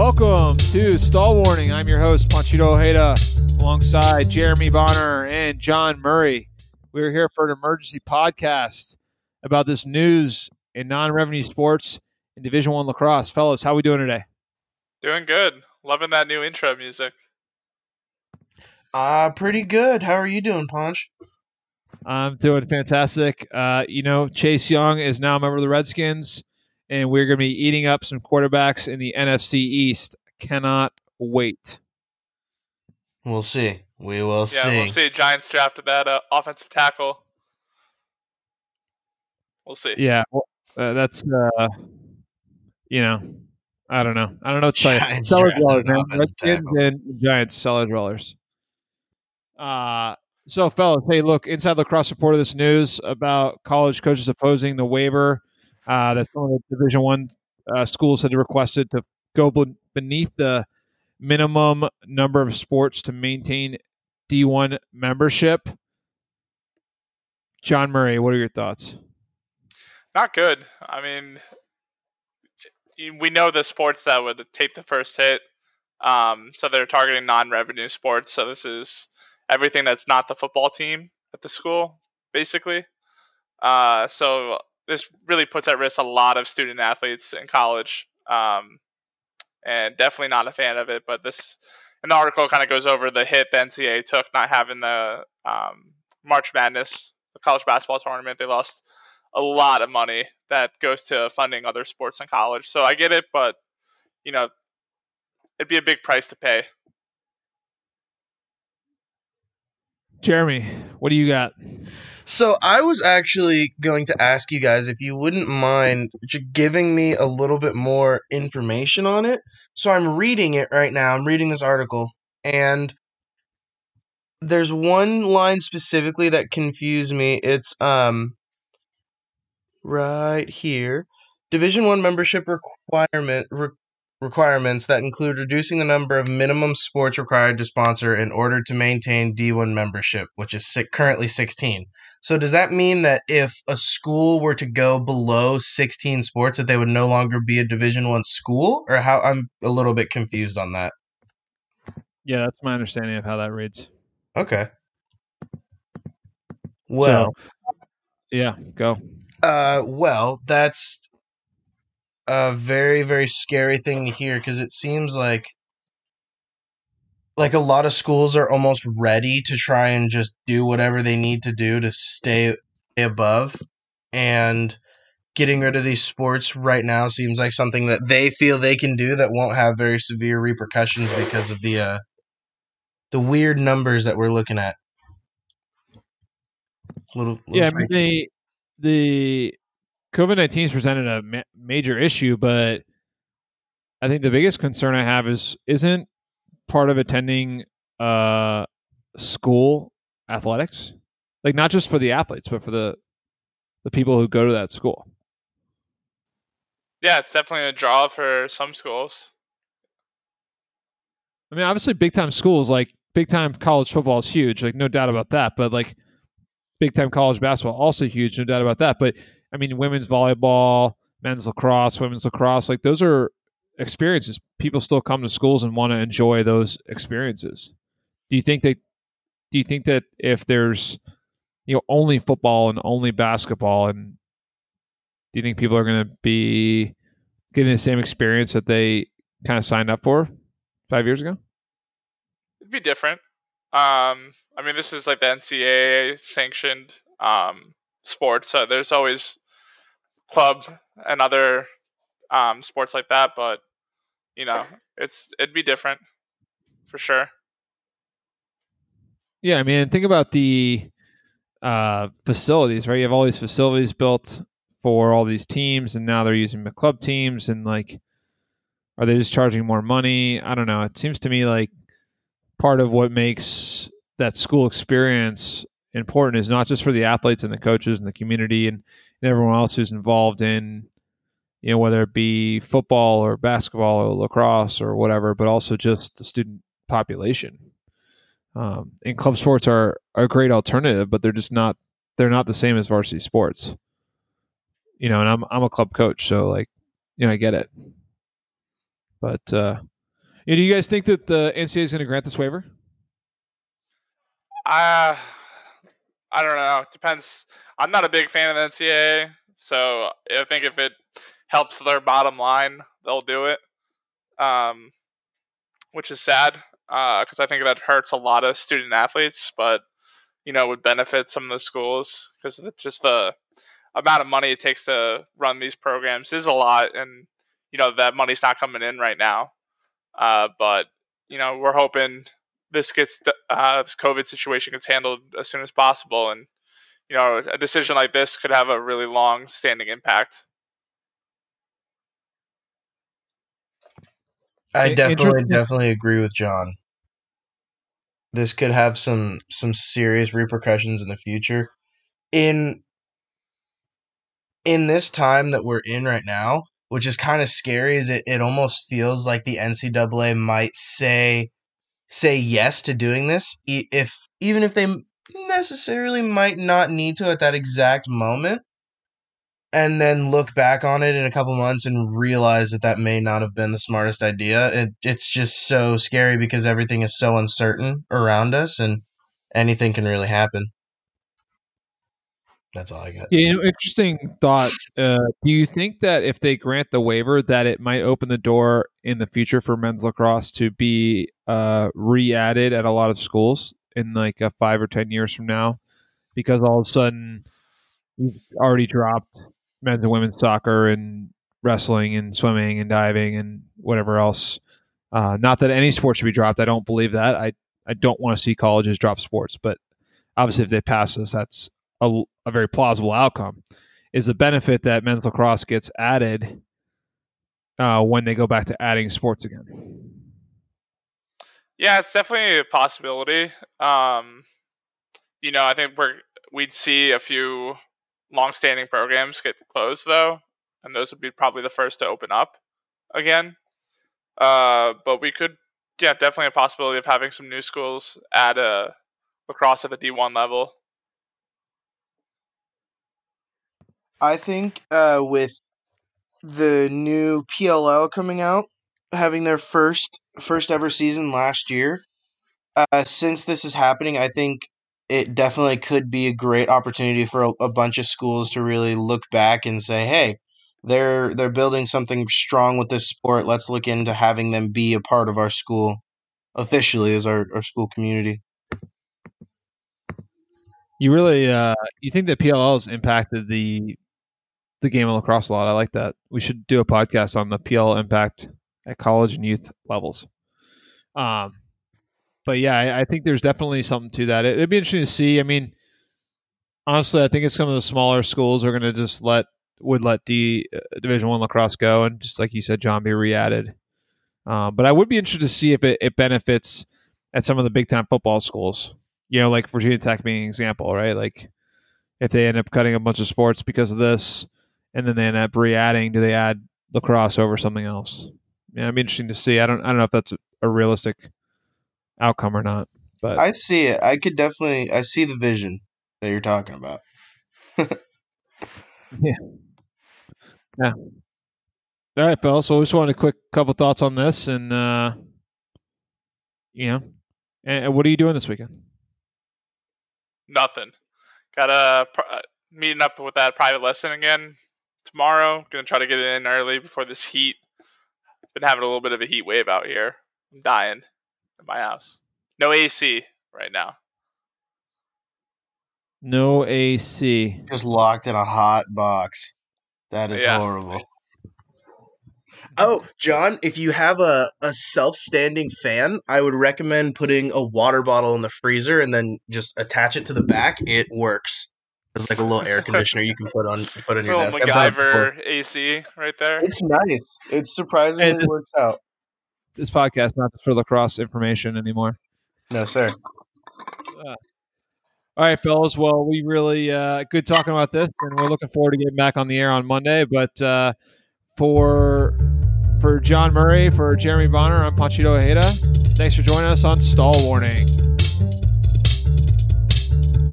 Welcome to Stall Warning. I'm your host, Panchito Ojeda, alongside Jeremy Bonner and John Murray. We're here for an emergency podcast about this news in non-revenue sports in Division One lacrosse. Fellas, how are we doing today? Doing good. Loving that new intro music. Uh, pretty good. How are you doing, Punch? I'm doing fantastic. Uh, you know, Chase Young is now a member of the Redskins, and we're going to be eating up some quarterbacks in the NFC East. Cannot wait. We'll see. We will Yeah, see. we'll see. Giants drafted that uh, offensive tackle. We'll see. Yeah, well, uh, that's uh, you know, I don't know. I don't know what to tell you. Giants Cellar drafted dwellers, man. offensive Redskins and Giants cellar dwellers. Uh so fellas, hey, look, Inside Lacrosse reported this news about college coaches opposing the waiver uh, that some of the Division One uh, schools had requested to go beneath the minimum number of sports to maintain D1 membership. John Murray, what are your thoughts? Not good. I mean, we know the sports that would take the first hit. Um, so they're targeting non-revenue sports. So this is everything that's not the football team at the school, basically. Uh, so this really puts at risk a lot of student athletes in college. Um, and definitely not a fan of it. But this, an article kind of goes over the hit the NCAA took not having the um, March Madness, the college basketball tournament. They lost a lot of money that goes to funding other sports in college. So I get it, but you know, it'd be a big price to pay. Jeremy, what do you got? So I was actually going to ask you guys if you wouldn't mind giving me a little bit more information on it. So I'm reading it right now. I'm reading this article, and there's one line specifically that confused me. It's um right here. Division 1 membership requirement re- requirements that include reducing the number of minimum sports required to sponsor in order to maintain D1 membership, which is si- currently 16. So does that mean that if a school were to go below 16 sports that they would no longer be a Division 1 school or how I'm a little bit confused on that. Yeah, that's my understanding of how that reads. Okay. Well, Yeah, go. Uh, well, that's a very, very scary thing to hear because it seems like like a lot of schools are almost ready to try and just do whatever they need to do to stay above, and getting rid of these sports right now seems like something that they feel they can do that won't have very severe repercussions because of the uh the weird numbers that we're looking at. Little, little Yeah, I mean freaky. the the COVID nineteen has presented a ma- major issue, but I think the biggest concern I have is isn't part of attending uh school athletics, like not just for the athletes, but for the the people who go to that school. Yeah, it's definitely a draw for some schools. I mean, obviously, big time schools like big time college football is huge, like no doubt about that. But like big time college basketball also huge, no doubt about that. But I mean, women's volleyball, men's lacrosse, women's lacrosse, like those are experiences. People still come to schools and want to enjoy those experiences. Do you think that? Do you think that if there's you know only football and only basketball, and do you think people are going to be getting the same experience that they kind of signed up for five years ago? It'd be different. Um, I mean, this is like the NCAA sanctioned um, sport, so there's always club and other um, sports like that. But you know, it's it'd be different for sure. Yeah, I mean, think about the uh, facilities, right? You have all these facilities built for all these teams, and now they're using the club teams, and like, are they just charging more money? I don't know. It seems to me like part of what makes that school experience important is not just for the athletes and the coaches and the community and, and everyone else who's involved in, you know, whether it be football or basketball or lacrosse or whatever, but also just the student population um, and club sports are, a great alternative, but they're just not they're not the same as varsity sports. You know, and I'm I'm a club coach, so like, you know, I get it. But uh, Yeah, do you guys think that the NCAA is going to grant this waiver? Uh, I don't know. It depends. I'm not a big fan of NCAA, so I think if it helps their bottom line, they'll do it. Um, which is sad because uh, I think that hurts a lot of student athletes, but you know it would benefit some of the schools because just the amount of money it takes to run these programs is a lot, and you know that money's not coming in right now. Uh, but you know we're hoping this gets uh, this COVID situation gets handled as soon as possible, and you know a decision like this could have a really long standing impact. I definitely definitely agree with John. This could have some some serious repercussions in the future. In in this time that we're in right now, which is kind of scary, is it, it almost feels like the NCAA might say say yes to doing this, if even if they necessarily might not need to at that exact moment, and then look back on it in a couple months and realize that that may not have been the smartest idea. It, it's just so scary because everything is so uncertain around us, and anything can really happen. That's all I got. Yeah, you know, interesting thought. Uh, do you think that if they grant the waiver, that it might open the door in the future for men's lacrosse to be uh, re-added at a lot of schools in like a five or ten years from now? Because all of a sudden, you've already dropped men's and women's soccer and wrestling and swimming and diving and whatever else. Uh, not that any sport should be dropped. I don't believe that. I I don't want to see colleges drop sports, but obviously, if they pass this, that's a, a very plausible outcome is the benefit that men's lacrosse gets added uh, when they go back to adding sports again. Yeah, it's definitely a possibility. Um, you know, I think we're we'd see a few long-standing programs get closed though, and those would be probably the first to open up again. Uh, but we could, yeah, definitely a possibility of having some new schools add a lacrosse at the D1 level. I think uh, with the new PLL coming out, having their first first ever season last year, uh, since this is happening, I think it definitely could be a great opportunity for a, a, bunch of schools to really look back and say, "Hey, they're they're building something strong with this sport. Let's look into having them be a part of our school officially as our, our school community." You really uh, you think that PLL has impacted the the game of lacrosse a lot. I like that. We should do a podcast on the PL impact at college and youth levels. Um, but yeah, I, I think there's definitely something to that. It, would be interesting to see. I mean, honestly, I think it's some of the smaller schools are going to just let would let D uh, Division One lacrosse go, and just like you said, John, be re-added. Um, but I would be interested to see if it, it benefits at some of the big time football schools. You know, like Virginia Tech being an example, right? Like if they end up cutting a bunch of sports because of this, and then they end up re-adding. Do they add lacrosse over something else? Yeah, it'd be interesting to see. I don't I don't know if that's a, a realistic outcome or not. But I see it. I could definitely I see the vision that you're talking about. yeah. Yeah. All right, Bill. So we just wanted a quick couple thoughts on this, and uh, you know, and what are you doing this weekend? Nothing. Got a uh, meeting up with that private lesson again tomorrow. Gonna try to get it in early before this heat. Been having a little bit of a heat wave out here. I'm dying in my house. No AC right now. No AC. Just locked in a hot box. That is yeah. horrible. Oh, John, if you have a, a self standing fan, I would recommend putting a water bottle in the freezer and then just attach it to the back. It works. It's like a little air conditioner you can put on put on your little desk. MacGyver AC right there. It's nice. It surprisingly this, works out. This podcast not for lacrosse information anymore. No, sir. Uh, all right, fellas. Well, we really uh, good talking about this, and we're looking forward to getting back on the air on Monday. But uh, for for John Murray, for Jeremy Bonner, I'm Panchito Ojeda. Thanks for joining us on Stall Warning.